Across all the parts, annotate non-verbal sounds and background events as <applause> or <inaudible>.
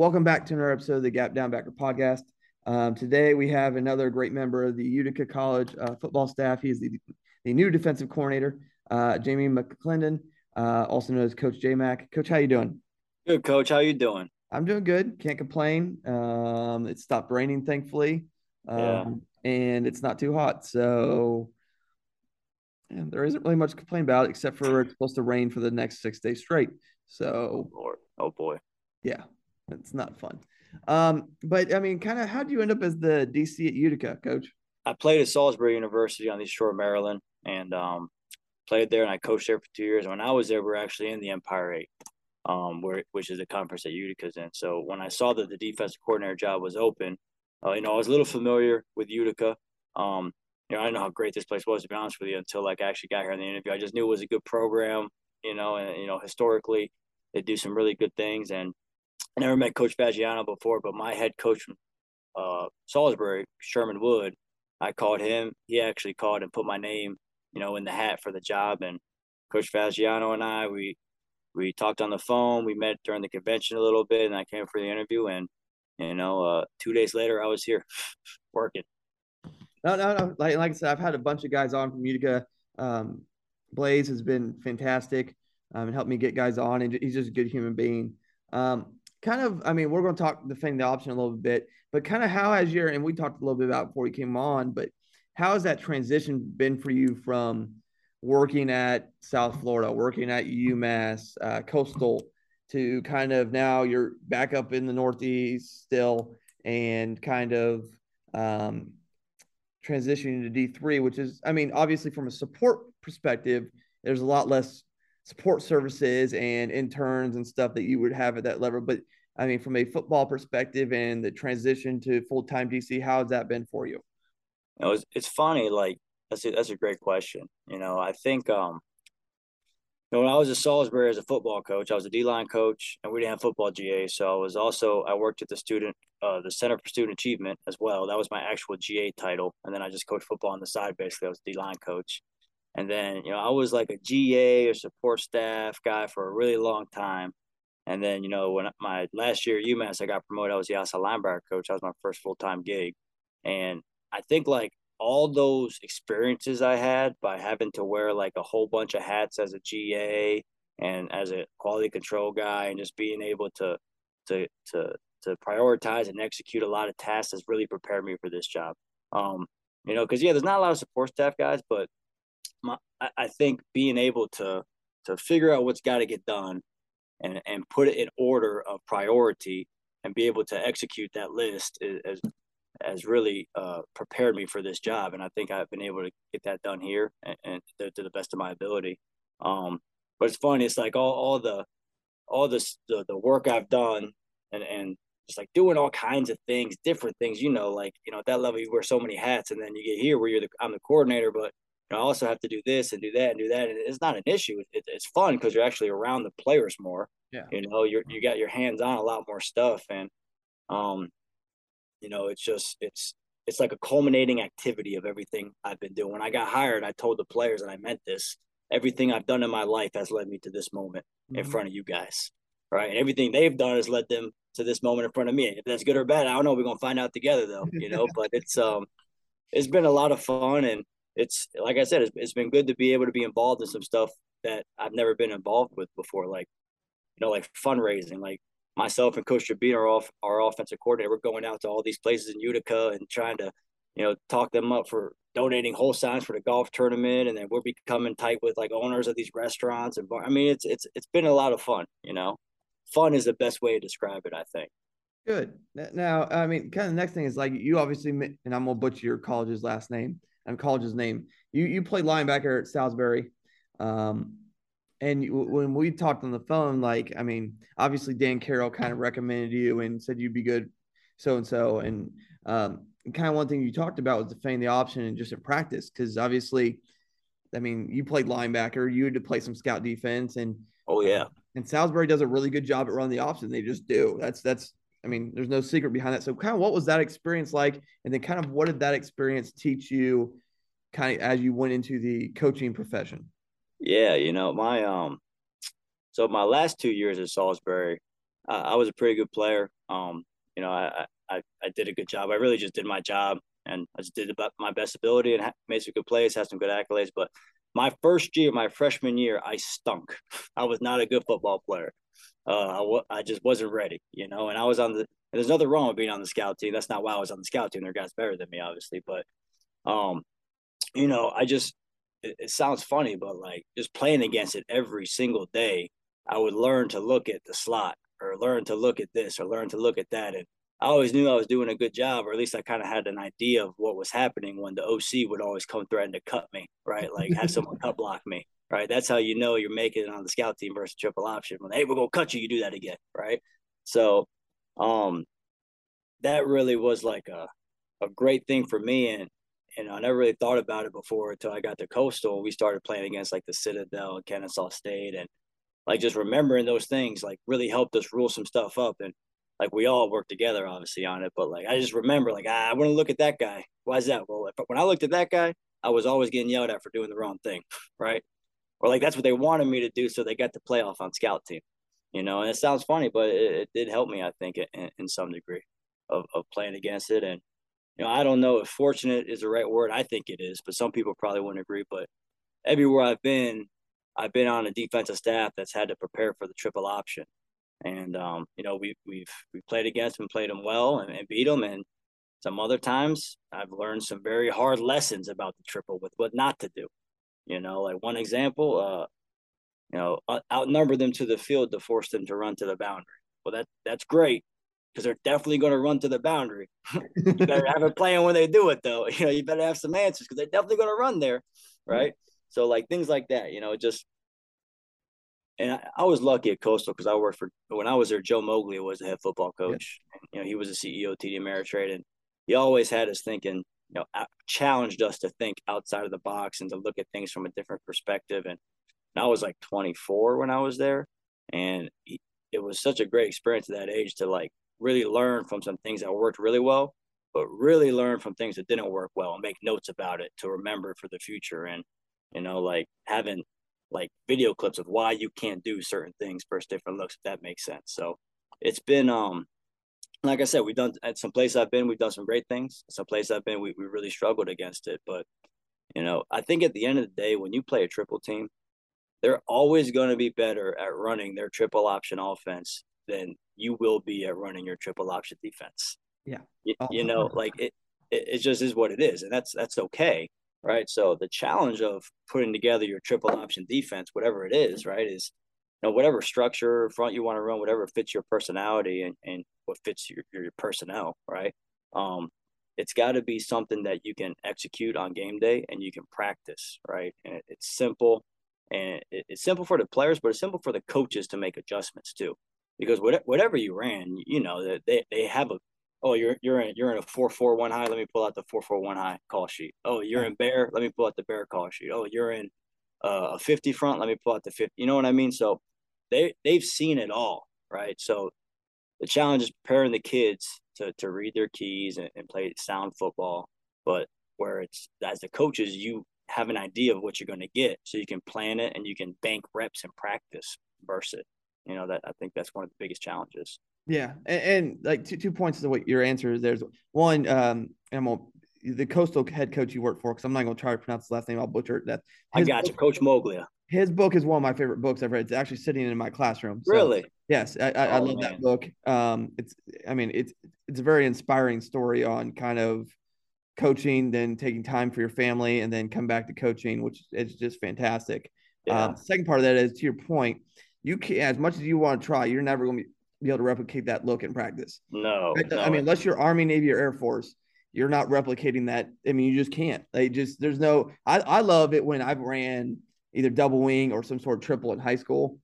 Welcome back to another episode of the Gap Down Backer podcast. Um, today we have another great member of the Utica College uh, football staff. He's the, the new defensive coordinator, uh, Jamie McClendon, uh, also known as Coach J Mac. Coach, how you doing? Good, Coach. How you doing? I'm doing good. Can't complain. Um, it stopped raining, thankfully, um, yeah. and it's not too hot. So and there isn't really much to complain about, except for it's supposed to rain for the next six days straight. So, oh, Lord. oh boy, yeah, it's not fun. Um, but I mean, kind of, how do you end up as the DC at Utica, Coach? I played at Salisbury University on the East shore of Maryland, and um, played there, and I coached there for two years. When I was there, we are actually in the Empire Eight, um, where which is the conference that Utica's in. So when I saw that the defensive coordinator job was open, uh, you know, I was a little familiar with Utica. Um, you know, I didn't know how great this place was to be honest with you until like I actually got here in the interview. I just knew it was a good program, you know, and you know, historically they do some really good things, and never met Coach Faggiano before, but my head coach from uh, Salisbury, Sherman Wood, I called him. He actually called and put my name, you know, in the hat for the job. And Coach Faggiano and I, we we talked on the phone. We met during the convention a little bit, and I came for the interview. And you know, uh, two days later, I was here <laughs> working. No, no, no. Like, like I said, I've had a bunch of guys on from Utica. Um, Blaise has been fantastic um, and helped me get guys on, and he's just a good human being. Um, kind of, I mean, we're going to talk defending the option a little bit, but kind of how has your, and we talked a little bit about before you came on, but how has that transition been for you from working at South Florida, working at UMass, uh, Coastal, to kind of now you're back up in the Northeast still and kind of um, transitioning to D3, which is, I mean, obviously from a support perspective, there's a lot less support services and interns and stuff that you would have at that level. But I mean, from a football perspective and the transition to full time DC, how has that been for you? Know, it's, it's funny. Like that's a, that's a great question. You know, I think um, you know, when I was at Salisbury as a football coach, I was a D line coach, and we didn't have football GA. So I was also I worked at the student, uh, the Center for Student Achievement as well. That was my actual GA title, and then I just coached football on the side. Basically, I was D line coach. And then, you know, I was like a GA or support staff guy for a really long time. And then, you know, when my last year at UMass, I got promoted. I was the outside linebacker coach. That was my first full time gig. And I think like all those experiences I had by having to wear like a whole bunch of hats as a GA and as a quality control guy and just being able to to to to prioritize and execute a lot of tasks has really prepared me for this job. Um, you know, because yeah, there's not a lot of support staff guys, but my, I think being able to to figure out what's got to get done and and put it in order of priority and be able to execute that list has has really uh, prepared me for this job and I think I've been able to get that done here and, and to, to, the best of my ability. Um, but it's funny, it's like all, all the all this the, the work I've done and and just like doing all kinds of things, different things, you know, like you know at that level you wear so many hats and then you get here where you're the I'm the coordinator, but I also have to do this and do that and do that. And it's not an issue. It, it's fun because you're actually around the players more. Yeah. You know, you're you got your hands on a lot more stuff and um you know, it's just it's it's like a culminating activity of everything I've been doing. When I got hired, I told the players and I meant this. Everything I've done in my life has led me to this moment mm-hmm. in front of you guys. Right. And everything they've done has led them to this moment in front of me. If that's good or bad, I don't know. We're gonna find out together though, you know. <laughs> but it's um it's been a lot of fun and it's like I said, it's, it's been good to be able to be involved in some stuff that I've never been involved with before, like you know, like fundraising. Like myself and Coach Trabina, are off our offensive coordinator, we're going out to all these places in Utica and trying to, you know, talk them up for donating whole signs for the golf tournament, and then we're becoming tight with like owners of these restaurants and bar. I mean, it's it's it's been a lot of fun. You know, fun is the best way to describe it. I think. Good. Now, I mean, kind of the next thing is like you obviously, and I'm gonna butcher your college's last name. College's name. You you played linebacker at Salisbury, um, and you, when we talked on the phone, like I mean, obviously Dan Carroll kind of recommended you and said you'd be good, so and so, and um, kind of one thing you talked about was defending the option and just in practice because obviously, I mean, you played linebacker, you had to play some scout defense, and oh yeah, and Salisbury does a really good job at running the option. They just do. That's that's I mean, there's no secret behind that. So, kind of, what was that experience like? And then, kind of, what did that experience teach you, kind of, as you went into the coaching profession? Yeah, you know, my um, so my last two years at Salisbury, uh, I was a pretty good player. Um, you know, I, I I did a good job. I really just did my job, and I just did my best ability and made some good plays, had some good accolades. But my first year, my freshman year, I stunk. <laughs> I was not a good football player uh, I, w- I just wasn't ready, you know. And I was on the. there's nothing wrong with being on the scout team. That's not why I was on the scout team. There are guys better than me, obviously, but um, you know, I just it, it sounds funny, but like just playing against it every single day, I would learn to look at the slot or learn to look at this or learn to look at that, and I always knew I was doing a good job, or at least I kind of had an idea of what was happening when the OC would always come threaten to cut me, right? Like have someone cut block me right? That's how you know you're making it on the scout team versus triple option. When hey, we're gonna cut you, you do that again, right? So, um, that really was like a a great thing for me, and and I never really thought about it before until I got to Coastal. We started playing against like the Citadel and Kennesaw State, and like just remembering those things like really helped us rule some stuff up and. Like we all worked together, obviously, on it. But like I just remember, like ah, I want to look at that guy. Why is that? Well, if, when I looked at that guy, I was always getting yelled at for doing the wrong thing, <laughs> right? Or like that's what they wanted me to do, so they got the playoff on scout team. You know, and it sounds funny, but it, it did help me, I think, in, in some degree of, of playing against it. And you know, I don't know if fortunate is the right word. I think it is, but some people probably wouldn't agree. But everywhere I've been, I've been on a defensive staff that's had to prepare for the triple option. And um, you know, we we've we played against them, played them well, and, and beat them. And some other times, I've learned some very hard lessons about the triple with what not to do. You know, like one example, uh, you know, outnumber them to the field to force them to run to the boundary. Well, that that's great because they're definitely going to run to the boundary. <laughs> you better have a plan when they do it, though. <laughs> You know, you better have some answers because they're definitely going to run there, right? Mm-hmm. So like things like that, you know, just. And I, I was lucky at Coastal because I worked for when I was there. Joe Moglia was the head football coach. Yeah. And, you know, he was the CEO of TD Ameritrade, and he always had us thinking, you know challenged us to think outside of the box and to look at things from a different perspective. And, and i was like 24 when i was there and it was such a great experience at that age to like really learn from some things that worked really well but really learn from things that didn't work well and make notes about it to remember for the future. And you know like having like video clips of why you can't do certain things versus different looks if that makes sense. So it's been um like I said, we've done at some place I've been, we've done some great things. Some place I've been, we, we really struggled against it. But, you know, I think at the end of the day, when you play a triple team, they're always going to be better at running their triple option offense than you will be at running your triple option defense. Yeah. You, oh, you know, like it, it, it just is what it is. And that's, that's okay. Right. So the challenge of putting together your triple option defense, whatever it is, right, is know, whatever structure front you want to run, whatever fits your personality and, and what fits your, your personnel, right? Um, it's got to be something that you can execute on game day and you can practice, right? And it, it's simple and it, it's simple for the players, but it's simple for the coaches to make adjustments too. Because whatever you ran, you know, that they, they have a oh you're you're in you're in a four four one high. Let me pull out the four four one high call sheet. Oh, you're in bear. Let me pull out the bear call sheet. Oh, you're in uh, a fifty front. Let me pull out the fifty. You know what I mean? So they they've seen it all, right? So the challenge is preparing the kids to to read their keys and, and play sound football, but where it's as the coaches, you have an idea of what you're going to get, so you can plan it and you can bank reps and practice versus it. You know that I think that's one of the biggest challenges. Yeah, and, and like two two points to what your answer is. There's one, um, and I'm the coastal head coach you work for, because I'm not going to try to pronounce the last name. I'll butcher it. That I got you, Coach Moglia. His book is one of my favorite books I've read. It's actually sitting in my classroom. So, really? Yes, I, I, oh, I love man. that book. Um, it's, I mean, it's it's a very inspiring story on kind of coaching, then taking time for your family, and then come back to coaching, which is just fantastic. Yeah. Um, second part of that is to your point, you can as much as you want to try, you're never going to be able to replicate that look in practice. No, right? no. I mean, unless you're Army, Navy, or Air Force, you're not replicating that. I mean, you just can't. They just there's no. I I love it when I've ran either double wing or some sort of triple in high school,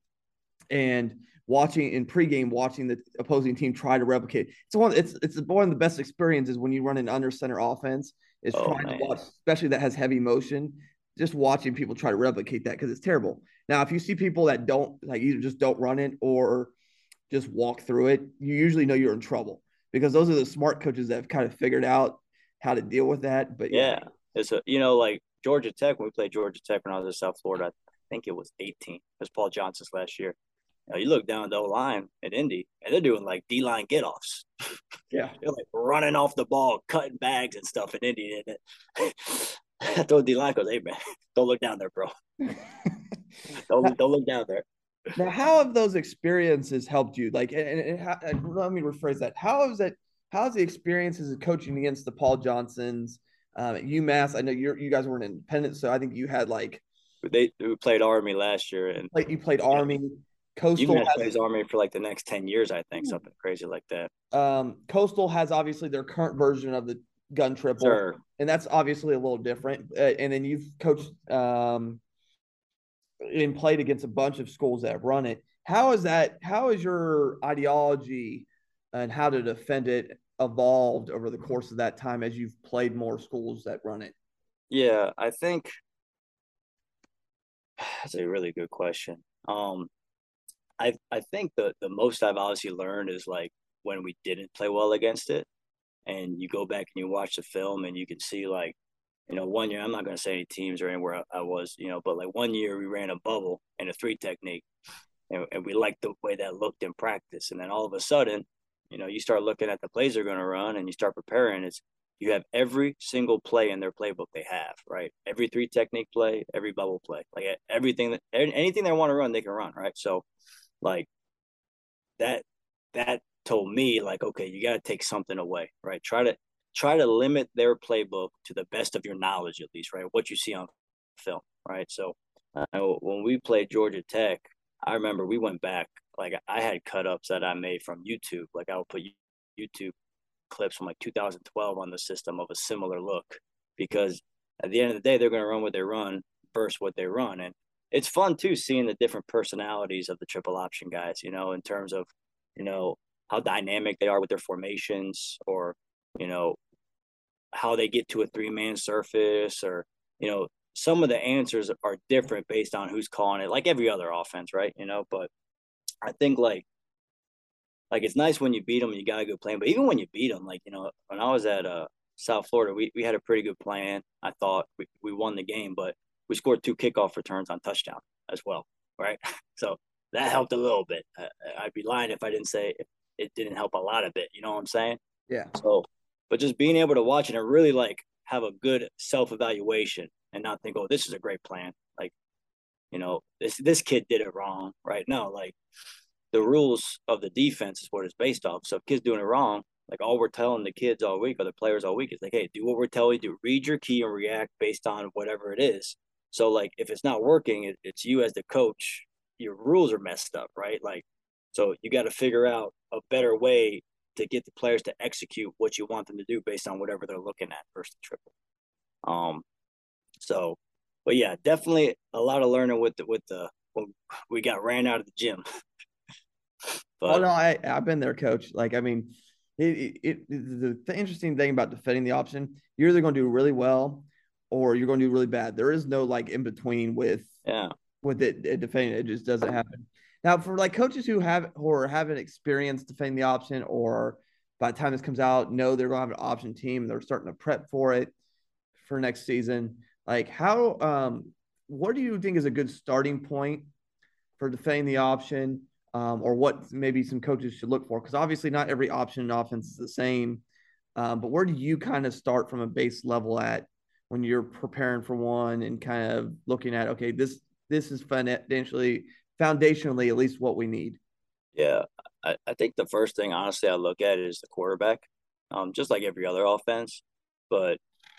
and watching in pregame, watching the opposing team try to replicate. It's one. It's it's one of the best experiences when you run an under center offense. Is oh, trying man. to watch, especially that has heavy motion. Just watching people try to replicate that because it's terrible. Now, if you see people that don't like either just don't run it or just walk through it, you usually know you're in trouble because those are the smart coaches that have kind of figured out how to deal with that. But yeah, yeah. it's a you know like Georgia Tech when we played Georgia Tech when I was in South Florida. I think it was 18. It was Paul Johnson's last year. You, know, you look down the line at Indy, and they're doing like D line get offs. <laughs> Yeah, they're like running off the ball, cutting bags and stuff in Indy. And it, <laughs> I told D line goes, "Hey man, <laughs> don't look down there, bro. don't don't look down there." Now, how have those experiences helped you? Like, and, and, and uh, let me rephrase that. How has that? How's the experiences of coaching against the Paul Johnsons um, at UMass? I know you you guys weren't independent, so I think you had like they we played Army last year, and like you played Army. Coastal UMass has, plays Army for like the next ten years, I think, something crazy like that. Um, Coastal has obviously their current version of the gun triple, sure. and that's obviously a little different. Uh, and then you've coached um, and played against a bunch of schools that run it. How is that? How is your ideology and how to defend it evolved over the course of that time as you've played more schools that run it? Yeah, I think <sighs> that's a really good question. Um, I I think the the most I've obviously learned is like when we didn't play well against it, and you go back and you watch the film and you can see like you know, one year I'm not going to say any teams or anywhere I was, you know, but like one year we ran a bubble and a three technique, and, and we liked the way that looked in practice. And then all of a sudden, you know, you start looking at the plays they're going to run and you start preparing. It's you have every single play in their playbook they have, right? Every three technique play, every bubble play, like everything that anything they want to run, they can run, right? So, like that that told me like, okay, you got to take something away, right? Try to try to limit their playbook to the best of your knowledge, at least, right? What you see on film, right? So uh, when we played Georgia Tech, I remember we went back. Like I had cut ups that I made from YouTube. Like I would put YouTube clips from like 2012 on the system of a similar look because at the end of the day, they're going to run what they run versus what they run. And it's fun too, seeing the different personalities of the triple option guys, you know, in terms of, you know, how dynamic they are with their formations or, you know, how they get to a three man surface or you know some of the answers are different based on who's calling it like every other offense right you know but i think like like it's nice when you beat them and you got a good plan but even when you beat them like you know when i was at uh south florida we, we had a pretty good plan i thought. We, we won the game but we scored two kickoff returns on touchdown as well right? <laughs> So that helped a little bit. I'd be lying if i didn't say it didn't help a lot of it you know what i'm saying? Yeah. So but just being able to watch it and really like have a good self evaluation and not think, oh, this is a great plan. You know, this this kid did it wrong, right? No, like the rules of the defense is what it's based off. So if kids doing it wrong, like all we're telling the kids all week or the players all week is like, hey, do what we're telling you, do read your key and react based on whatever it is. So like if it's not working, it, it's you as the coach, your rules are messed up, right? Like so you got to figure out a better way to get the players to execute what you want them to do based on whatever they're looking at versus triple. Um, so, but yeah, definitely a lot of learning with the with the when we got ran out of the gym. <laughs> Oh, but, oh no, I I've been there, coach. Like I mean, it, it, it the, the interesting thing about defending the option, you're either going to do really well or you're going to do really bad. There is no like in between with yeah with it, it defending. It just doesn't happen. Now, for like coaches who have who are haven't experienced defending the option, or by the time this comes out, know they're going to have an option team, they're starting to prep for it for next season. Like, how, um, what do you think is a good starting point for defending the option, um, or what maybe some coaches should look for? Because obviously, not every option in offense is the same. Um, but where do you kind of start from a base level at when you're preparing for one and kind of looking at okay, this this is financially foundationally at least what we need. Yeah, I, I think the first thing honestly I look at is the quarterback, um, just like every other offense. But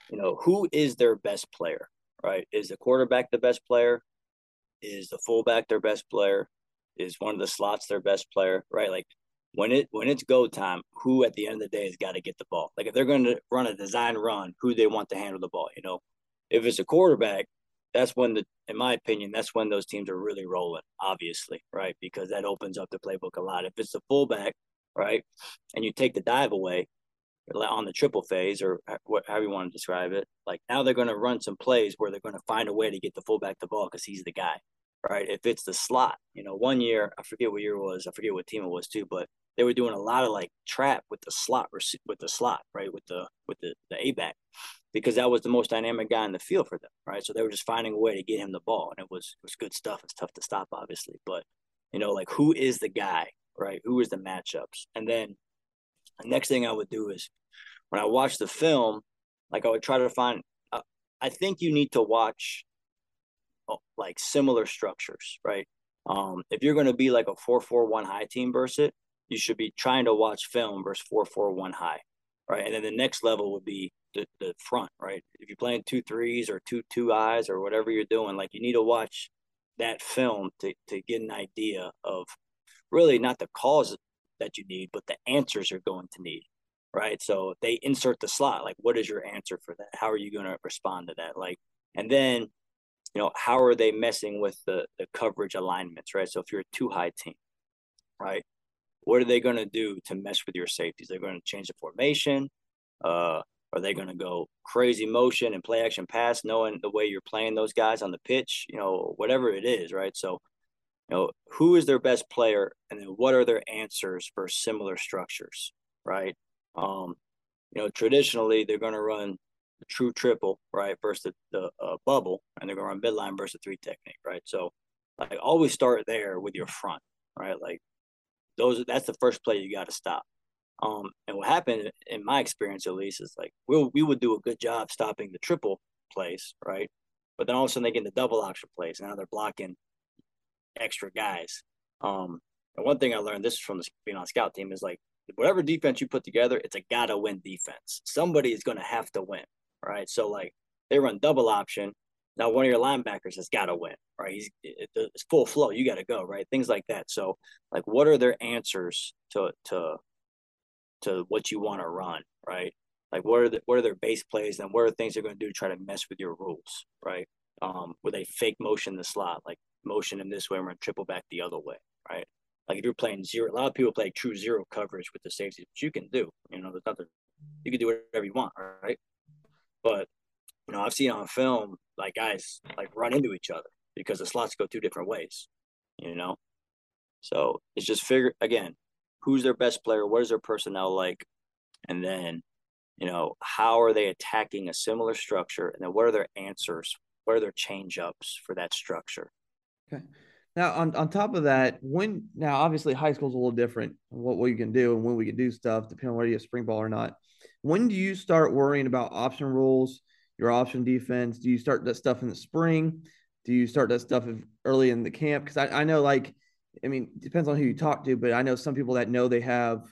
you know, who is their best player? Right? Is the quarterback the best player? Is the fullback their best player? Is one of the slots their best player? Right? Like when it when it's go time, who at the end of the day has got to get the ball? Like if they're going to run a design run, who they want to handle the ball? You know, if it's a quarterback, that's when the in my opinion that's when those teams are really rolling obviously right because that opens up the playbook a lot if it's the fullback right and you take the dive away on the triple phase or what however you want to describe it like now they're going to run some plays where they're going to find a way to get the fullback the ball because he's the guy right if it's the slot you know one year i forget what year it was i forget what team it was too but they were doing a lot of like trap with the slot with the slot right with the with the the a back because that was the most dynamic guy in the field for them, right? So they were just finding a way to get him the ball, and it was it was good stuff. It's tough to stop, obviously, but you know, like who is the guy, right? Who is the matchups? And then the next thing I would do is when I watch the film, like I would try to find. Uh, I think you need to watch oh, like similar structures, right? Um, if you're going to be like a four four one high team versus it, you should be trying to watch film versus four four one high, right? And then the next level would be the, the front, right? If you're playing two threes or two two eyes or whatever you're doing, like you need to watch that film to, to get an idea of really not the cause that you need, but the answers you're going to need. Right. So they insert the slot. Like, what is your answer for that? How are you going to respond to that? Like, and then, you know, how are they messing with the, the coverage alignments? Right. So if you're a two high team, right, what are they going to do to mess with your safeties? They're going to change the formation. Uh, are they going to go crazy motion and play action pass, knowing the way you're playing those guys on the pitch? You know, whatever it is, right? So, you know, who is their best player, and then what are their answers for similar structures, right? Um, you know, traditionally they're going to run the true triple, right, versus the, the uh, bubble, and they're going to run midline versus three technique, right? So, like, always start there with your front, right? Like, those that's the first play you got to stop. Um, and what happened in my experience, at least, is like we we'll, we would do a good job stopping the triple plays, right? But then all of a sudden they get in the double option plays. Now they're blocking extra guys. Um, and one thing I learned this is from the being on scout team is like whatever defense you put together, it's a gotta win defense. Somebody is going to have to win, right? So like they run double option. Now one of your linebackers has got to win, right? He's it's full flow. You got to go, right? Things like that. So like, what are their answers to to to what you want to run, right? Like what are the, what are their base plays and what are things they're going to do to try to mess with your rules, right? Um, where they fake motion the slot, like motion in this way, and run triple back the other way, right? Like if you're playing zero, a lot of people play true zero coverage with the safety, which you can do. You know, there's nothing you can do whatever you want, right? But you know, I've seen on film like guys like run into each other because the slots go two different ways. You know, so it's just figure again who's their best player, what is their personnel like, and then you know how are they attacking a similar structure, and then what are their answers, what are their change ups for that structure. Okay. Now, on, on top of that, when now obviously high school is a little different what we can do and when we can do stuff, depending on whether you have spring ball or not. When do you start worrying about option rules, your option defense? Do you start that stuff in the spring? Do you start that stuff early in the camp? Because I, I know like I mean, depends on who you talk to, but I know some people that know they have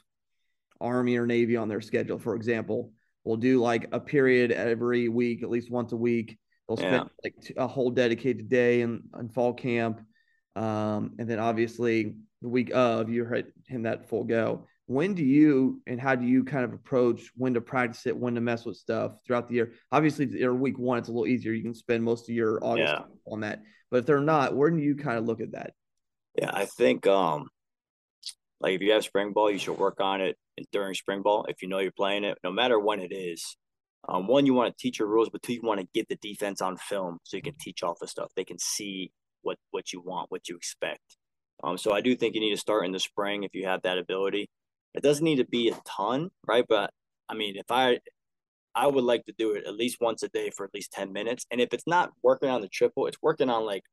Army or Navy on their schedule, for example, will do like a period every week, at least once a week. They'll spend yeah. like a whole dedicated day in, in fall camp. Um, and then obviously the week of you're in that full go. When do you and how do you kind of approach when to practice it, when to mess with stuff throughout the year? Obviously, week one, it's a little easier. You can spend most of your August yeah. on that. But if they're not, where do you kind of look at that? Yeah, I think um like if you have spring ball, you should work on it during spring ball if you know you're playing it, no matter when it is. Um, one, you want to teach your rules, but two, you want to get the defense on film so you can teach all the stuff. They can see what what you want, what you expect. Um, so I do think you need to start in the spring if you have that ability. It doesn't need to be a ton, right? But I mean, if I I would like to do it at least once a day for at least 10 minutes. And if it's not working on the triple, it's working on like,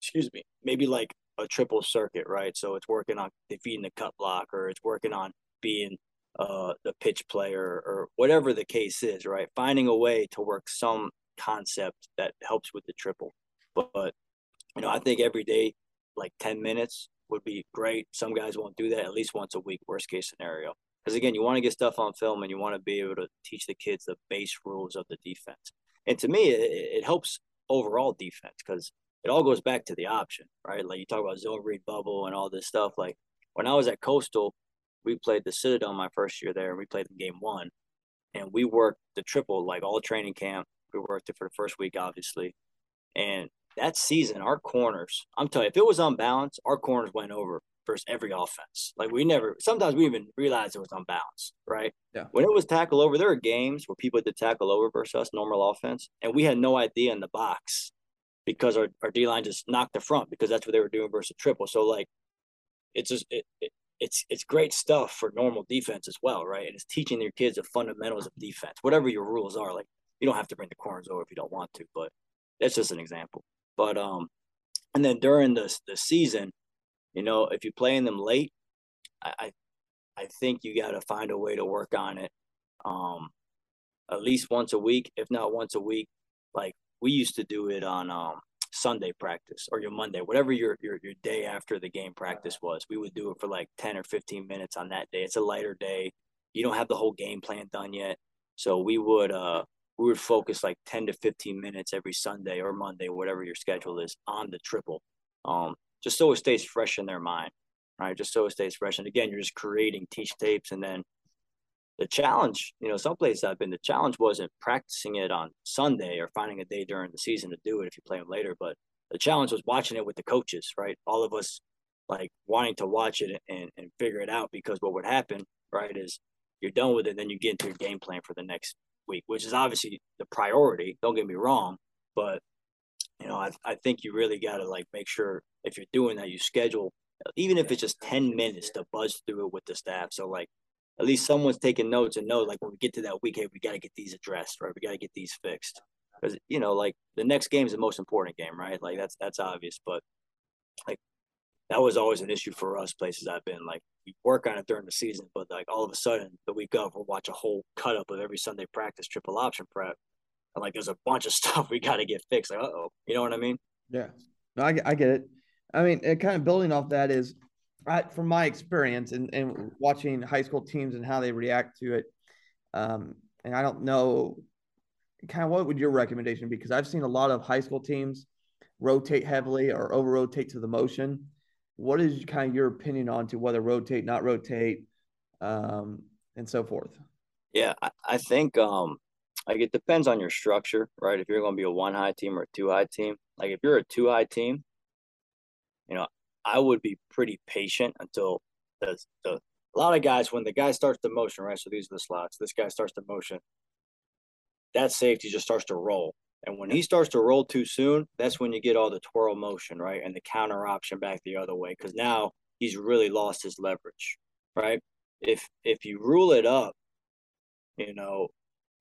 excuse me, maybe like a triple circuit, right? So it's working on defeating the cut block or it's working on being uh, the pitch player or whatever the case is, right? Finding a way to work some concept that helps with the triple. But, but you know, I think every day, like 10 minutes would be great. Some guys won't do that at least once a week, worst case scenario. Because again, you want to get stuff on film and you want to be able to teach the kids the base rules of the defense. And to me, it, it helps overall defense because it all goes back to the option, right? Like you talk about zone read bubble and all this stuff. Like when I was at Coastal, we played the Citadel my first year there, and we played in game one, and we worked the triple like all training camp. We worked it for the first week, obviously, and that season, our corners, I'm telling you, if it was unbalanced, our corners went over versus every offense. Like we never, sometimes we even realized it was unbalanced, right? Yeah. When it was tackle over, there were games where people did tackle over versus us, normal offense, and we had no idea in the box because our, our D line just knocked the front because that's what they were doing versus triple. So like, it's just it, it, it's it's great stuff for normal defense as well, right? And it's teaching your kids the fundamentals of defense, whatever your rules are. Like you don't have to bring the corners over if you don't want to, but that's just an example. But um, and then during the the season, you know, if you play in them late, I I think you got to find a way to work on it, um, at least once a week, if not once a week. Like we used to do it on um Sunday practice or your Monday, whatever your, your your day after the game practice was. We would do it for like 10 or 15 minutes on that day. It's a lighter day. You don't have the whole game plan done yet. So we would uh we would focus like 10 to 15 minutes every Sunday or Monday, whatever your schedule is, on the triple. Um, just so it stays fresh in their mind, right? Just so it stays fresh. And again, you're just creating teach tapes. And then the challenge, you know, some places I've been, the challenge wasn't practicing it on Sunday or finding a day during the season to do it if you play them later. But the challenge was watching it with the coaches, right? All of us like wanting to watch it and, and figure it out because what would happen, right, is you're done with it, then you get into your game plan for the next week, which is obviously the priority. Don't get me wrong, but you know, I, I think you really got to like make sure if you're doing that, you schedule even if it's just 10 minutes to buzz through it with the staff. So like at least someone's taking notes and know like when we get to that week, hey, we got to get these addressed, right? We got to get these fixed because you know like the next game is the most important game, right? Like that's that's obvious, but like that was always an issue for us. Places I've been like we work on it during the season, but like all of a sudden the week of we'll watch a whole cut up of every Sunday practice, triple option prep, and like there's a bunch of <laughs> stuff we got to get fixed. Like, oh, you know what I mean? Yeah, no, I, I get it. I mean, it kind of building off that is, I, from my experience and, and watching high school teams and how they react to it. Um, and I don't know, kind of what would your recommendation be? Because I've seen a lot of high school teams rotate heavily or over rotate to the motion. What is kind of your opinion on to whether rotate, not rotate, um, and so forth? Yeah, I, I think um, like it depends on your structure, right? If you're going to be a one high team or a two high team, like if you're a two high team, you know, I would be pretty patient until the the a lot of guys when the guy starts the motion, right? So these are the slots. This guy starts the motion. That safety just starts to roll. And when he starts to roll too soon, that's when you get all the twirl motion, right? And the counter option back the other way. Cause now he's really lost his leverage. Right. If if you rule it up, you know,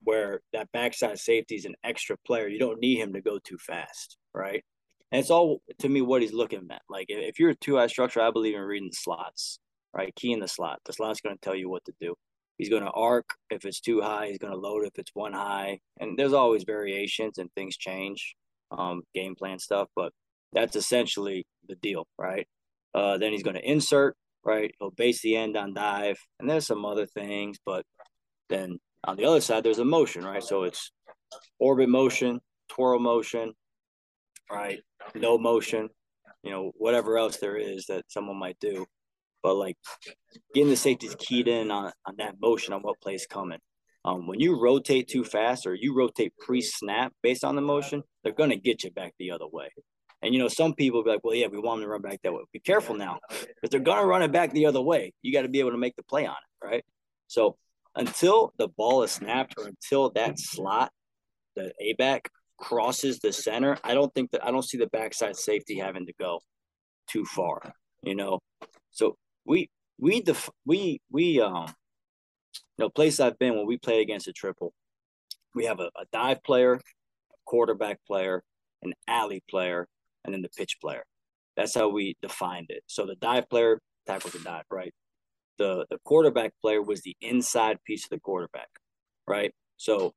where that backside safety is an extra player, you don't need him to go too fast. Right. And it's all to me what he's looking at. Like if you're a two high structure, I believe in reading the slots, right? Key in the slot. The slot's going to tell you what to do. He's going to arc if it's too high. He's going to load if it's one high. And there's always variations and things change, um, game plan stuff. But that's essentially the deal, right? Uh, then he's going to insert, right? He'll base the end on dive, and there's some other things. But then on the other side, there's a motion, right? So it's orbit motion, twirl motion, right? No motion, you know, whatever else there is that someone might do. But like getting the safeties keyed in on, on that motion on what plays coming. Um, when you rotate too fast or you rotate pre-snap based on the motion, they're gonna get you back the other way. And you know, some people be like, "Well, yeah, we want them to run back that way." Be careful now, because they're gonna run it back the other way. You got to be able to make the play on it, right? So until the ball is snapped or until that slot, the A back crosses the center, I don't think that I don't see the backside safety having to go too far. You know, so we we def- we we um you know place I've been when we play against a triple, we have a, a dive player, a quarterback player, an alley player, and then the pitch player. That's how we defined it. So the dive player tackles the dive, right? The the quarterback player was the inside piece of the quarterback, right? So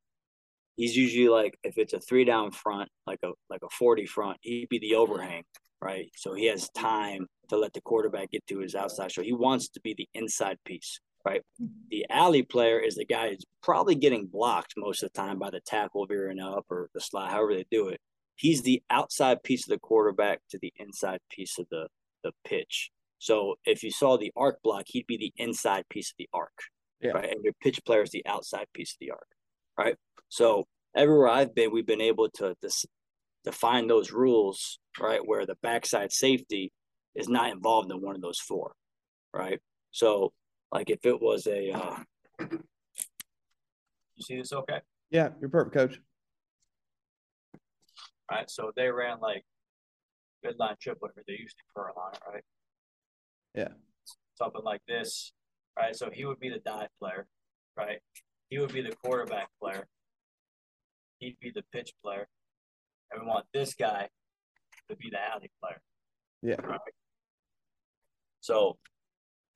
he's usually like if it's a three down front, like a like a 40 front, he'd be the overhang, right? So he has time to let the quarterback get to his outside. So he wants to be the inside piece, right? Mm-hmm. The alley player is the guy who's probably getting blocked most of the time by the tackle veering up or the slide, however they do it. He's the outside piece of the quarterback to the inside piece of the the pitch. So if you saw the arc block, he'd be the inside piece of the arc, yeah. right? And your pitch player is the outside piece of the arc, right? So everywhere I've been, we've been able to, to define those rules, right? Where the backside safety is not involved in one of those four, right? So, like if it was a, uh, you see this okay? Yeah, you're perfect, coach. All right, so they ran like midline triplet, or they used to curl on it, right? Yeah. Something like this, right? So he would be the dive player, right? He would be the quarterback player. He'd be the pitch player. And we want this guy to be the alley player. Yeah. Right? So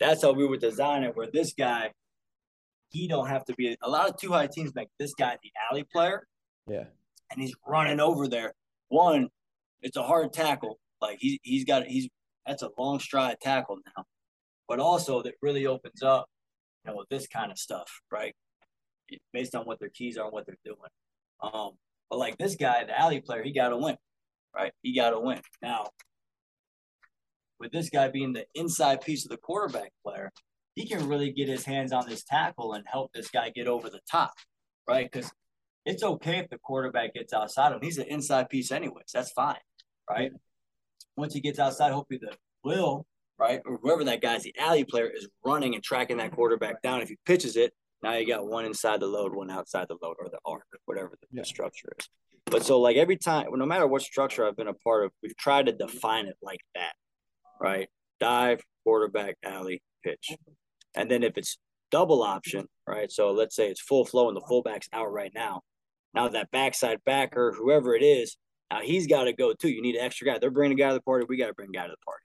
that's how we were designing where this guy, he don't have to be a lot of two high teams make this guy the alley player. Yeah. And he's running over there. One, it's a hard tackle. Like he he's got he's that's a long stride tackle now. But also that really opens up, you know, this kind of stuff, right? Based on what their keys are and what they're doing. Um, but like this guy, the alley player, he got to win, right? He got to win. Now, with this guy being the inside piece of the quarterback player, he can really get his hands on this tackle and help this guy get over the top, right? Because it's okay if the quarterback gets outside him. He's an inside piece, anyways. That's fine, right? Once he gets outside, hopefully the will, right, or whoever that guy's, the alley player is running and tracking that quarterback down. If he pitches it, now you got one inside the load, one outside the load, or the arc, whatever the, yeah. the structure is. But so, like every time, no matter what structure I've been a part of, we've tried to define it like that, right? Dive, quarterback, alley, pitch. And then if it's double option, right? So let's say it's full flow and the fullback's out right now. Now that backside backer, whoever it is, now he's got to go too. You need an extra guy. They're bringing a guy to the party. We got to bring a guy to the party.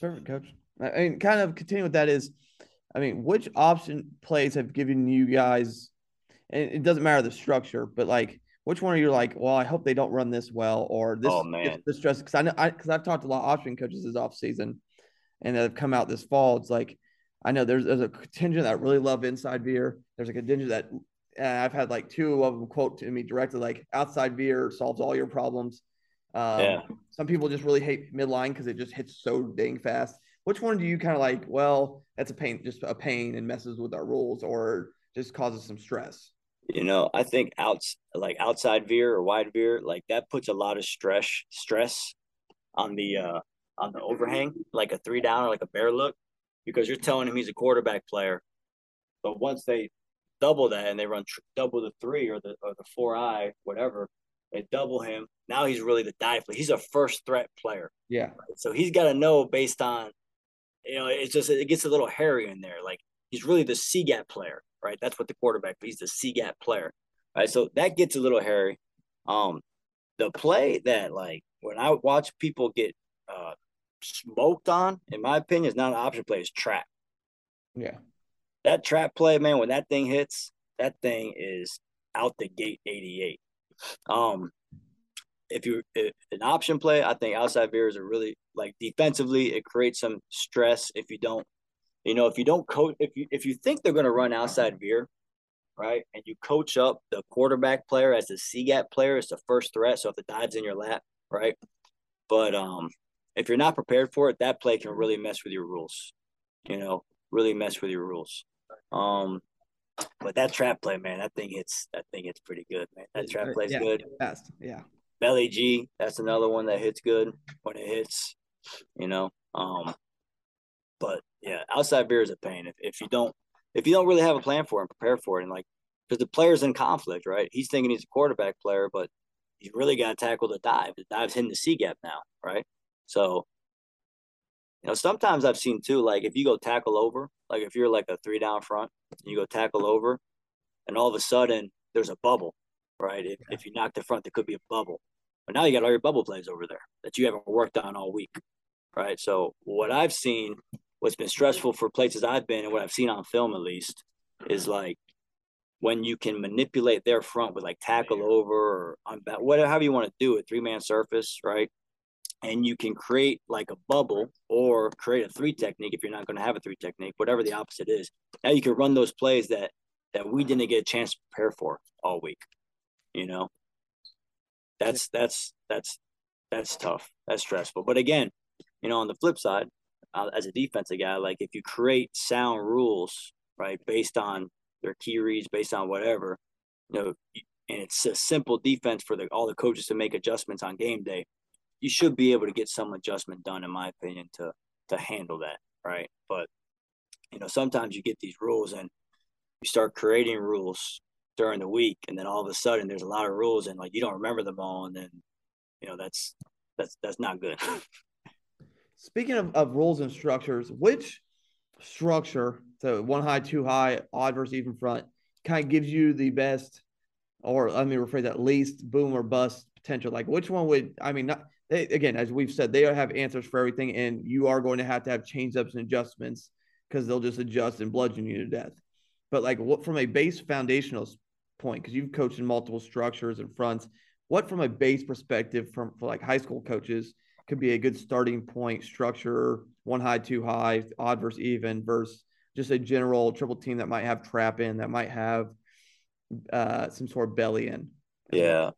Perfect, coach. I mean, kind of continue with that is, I mean, which option plays have given you guys, and it doesn't matter the structure, but like, which one are you like, well, I hope they don't run this well, or this, oh, man. the stress? Because I know, because I've talked to a lot of option coaches this off season, and that have come out this fall. It's like, I know there's there's a contingent that really love inside veer. There's a contingent that I've had like two of them quote to me directly, like outside veer solves all your problems. Um, yeah. Some people just really hate midline because it just hits so dang fast. Which one do you kind of like? Well, that's a pain, just a pain, and messes with our rules, or just causes some stress. You know, I think outs like outside veer or wide veer, like that puts a lot of stress stress on the uh on the overhang, like a three down or like a bear look, because you're telling him he's a quarterback player. But once they double that and they run tr- double the three or the or the four eye whatever they double him now he's really the dive he's a first threat player yeah right? so he's got to know based on you know it's just it gets a little hairy in there like he's really the c gap player right? That's what the quarterback he's the c gap player right? So that gets a little hairy. Um the play that like when i watch people get uh smoked on in my opinion is not an option play it's trap. Yeah. That trap play, man, when that thing hits, that thing is out the gate 88. Um, if you an option play, I think outside veers are really like defensively, it creates some stress if you don't, you know, if you don't coach if you if you think they're gonna run outside veer, right, and you coach up the quarterback player as the C gap player as the first threat. So if the dive's in your lap, right? But um if you're not prepared for it, that play can really mess with your rules. You know, really mess with your rules. Um, but that trap play, man, that thing hits. That thing hits pretty good, man. That trap play's yeah, good. Fast, yeah. Belly G, that's another one that hits good when it hits. You know, um, but yeah, outside veer is a pain if, if you don't if you don't really have a plan for it and prepare for it, and like because the player's in conflict, right? He's thinking he's a quarterback player, but he's really got to tackle the dive. The dive's hitting the C gap now, right? So you know, sometimes I've seen too, like if you go tackle over, like if you're like a three down front, and you go tackle over, and all of a sudden there's a bubble, right? If, yeah. if you knock the front, there could be a bubble. But now you got all your bubble plays over there that you haven't worked on all week, right? So what I've seen, what's been stressful for places I've been, and what I've seen on film at least, is like when you can manipulate their front with like tackle over or on whatever you want to do it, three man surface, right? and you can create like a bubble or create a three technique if you're not going to have a three technique, whatever the opposite is. Now you can run those plays that that we didn't get a chance to prepare for all week. You know, that's that's that's that's tough. That's stressful. But again, you know, on the flip side, uh, as a defensive guy, like if you create sound rules, right, based on their key reads, based on whatever, you know, and it's a simple defense for the all the coaches to make adjustments on game day you should be able to get some adjustment done, in my opinion, to to handle that, right? But you know, sometimes you get these rules and you start creating rules during the week, and then all of a sudden there's a lot of rules, and like you don't remember them all, and then you know that's that's that's not good. <laughs> Speaking of, of rules and structures, which structure, so one high, two high, odd versus even front, kind of gives you the best, or let me rephrase that, least boom or bust potential? Like which one would I mean? Not they, again, as we've said, they have answers for everything, and you are going to have to have change ups and adjustments because they'll just adjust and bludgeon you to death. But like, what from a base foundational point, because you've coached in multiple structures and fronts, what from a base perspective, from for like high school coaches, could be a good starting point structure, one high, two high, odd versus even, versus just a general triple team that might have trap in, that might have uh, some sort of belly in. Yeah,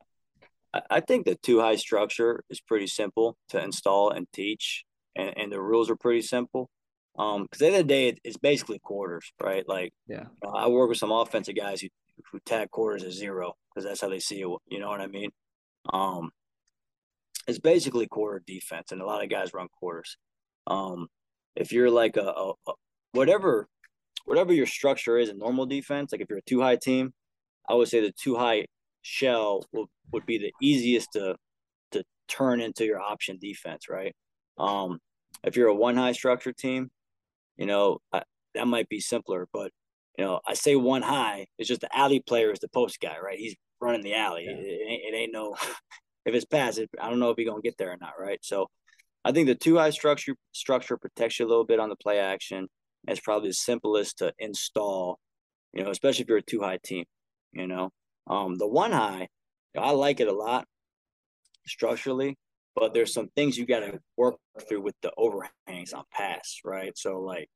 I think the two high structure is pretty simple to install and teach, and, and the rules are pretty simple. Um, because at the end of the day, it's basically quarters, right? Like, yeah, uh, I work with some offensive guys who who tag quarters as zero because that's how they see it. You know what I mean? Um, it's basically quarter defense, and a lot of guys run quarters. Um, if you're like a, a, a whatever whatever your structure is in normal defense, like if you're a two high team, I would say the two high shell will, would be the easiest to to turn into your option defense, right? Um, if you're a one high structure team, you know I, that might be simpler, but you know I say one high. It's just the alley player is the post guy, right? He's running the alley. Yeah. It, it, ain't, it, ain't, no <laughs> if it's pass. I don't know if he's gonna get there or not, right? So I think the two high structure structure protects you a little bit on the play action. It's probably the simplest to install, you know, especially if you're a two high team, you know. Um, the one high, I like it a lot structurally, but there's some things you got to work through with the overhangs on pass, right? So like,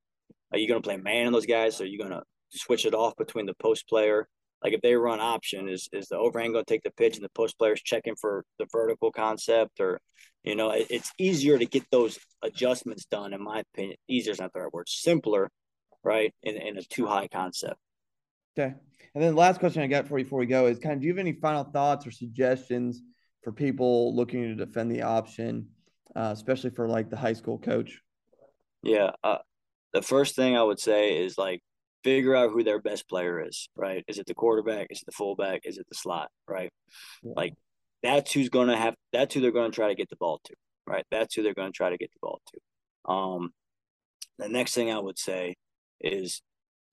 are you going to play man on those guys? Or are you going to switch it off between the post player? Like if they run option, is is the overhang going to take the pitch and the post player's checking for the vertical concept, or you know, it, it's easier to get those adjustments done, in my opinion. Easier is not the right word. Simpler, right? In in a two high concept. Okay. And then the last question I got for you before we go is kind of do you have any final thoughts or suggestions for people looking to defend the option, uh, especially for like the high school coach? Yeah. Uh, the first thing I would say is like figure out who their best player is, right? Is it the quarterback? Is it the fullback? Is it the slot, right? Yeah. Like that's who's going to have, that's who they're going to try to get the ball to, right? That's who they're going to try to get the ball to. Um, the next thing I would say is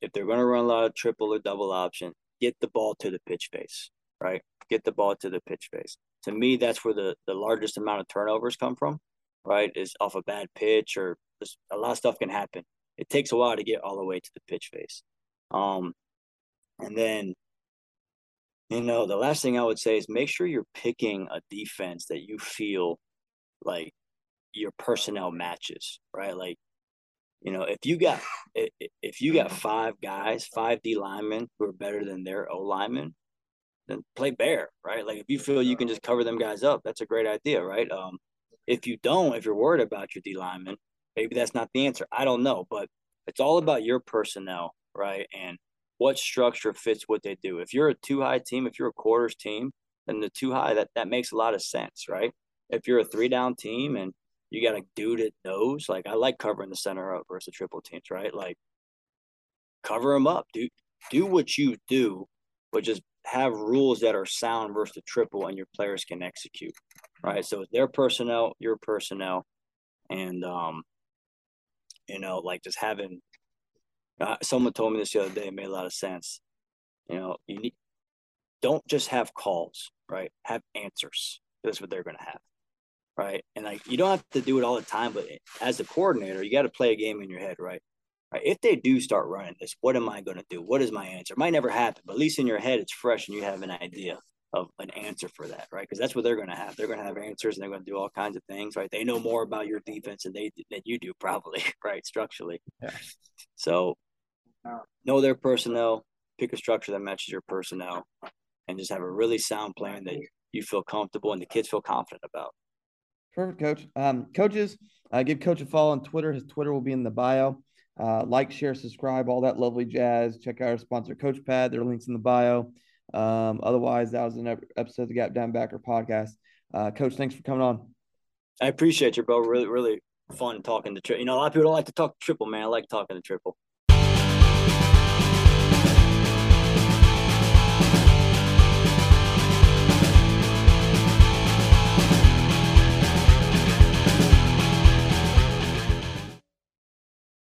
if they're going to run a lot of triple or double option, get the ball to the pitch phase, right? Get the ball to the pitch phase. To me, that's where the, the largest amount of turnovers come from, right? Is off a bad pitch or just a lot of stuff can happen. It takes a while to get all the way to the pitch phase. Um, and then, you know, the last thing I would say is make sure you're picking a defense that you feel like your personnel matches, right? Like you know, if you got if you got five guys, five D linemen who are better than their O linemen, then play bear, right? Like if you feel you can just cover them guys up, that's a great idea, right? Um, if you don't, if you're worried about your D linemen, maybe that's not the answer. I don't know, but it's all about your personnel, right? And what structure fits what they do. If you're a two high team, if you're a quarters team, then the two high that that makes a lot of sense, right? If you're a three down team and you got a dude that knows. Like I like covering the center up versus triple teams, right? Like cover them up, do do what you do, but just have rules that are sound versus the triple, and your players can execute, right? So it's their personnel, your personnel, and um, You know, like just having. Uh, someone told me this the other day. It made a lot of sense. You know, you need don't just have calls, right? Have answers. That's what they're going to have, right? And like you don't have to do it all the time, but as a coordinator, you got to play a game in your head, right? Right. If they do start running this, what am I going to do? What is my answer? It might never happen, but at least in your head, it's fresh and you have an idea of an answer for that, right? Because that's what they're going to have. They're going to have answers and they're going to do all kinds of things, right? They know more about your defense than they than you do, probably, <laughs> right? Structurally. Yeah. So know their personnel, pick a structure that matches your personnel, and just have a really sound plan that you feel comfortable and the kids feel confident about. Perfect, coach. Um, coaches, uh, give coach a follow on Twitter. His Twitter will be in the bio. Uh, like, share, subscribe, all that lovely jazz. Check out our sponsor, Coach Pad. There are links in the bio. Um, otherwise, that was an episode of the Gap Down Backer podcast. Uh, Coach, thanks for coming on. I appreciate you, bro. Really, really fun talking to triple. You know, a lot of people don't like to talk triple, man. I like talking to triple.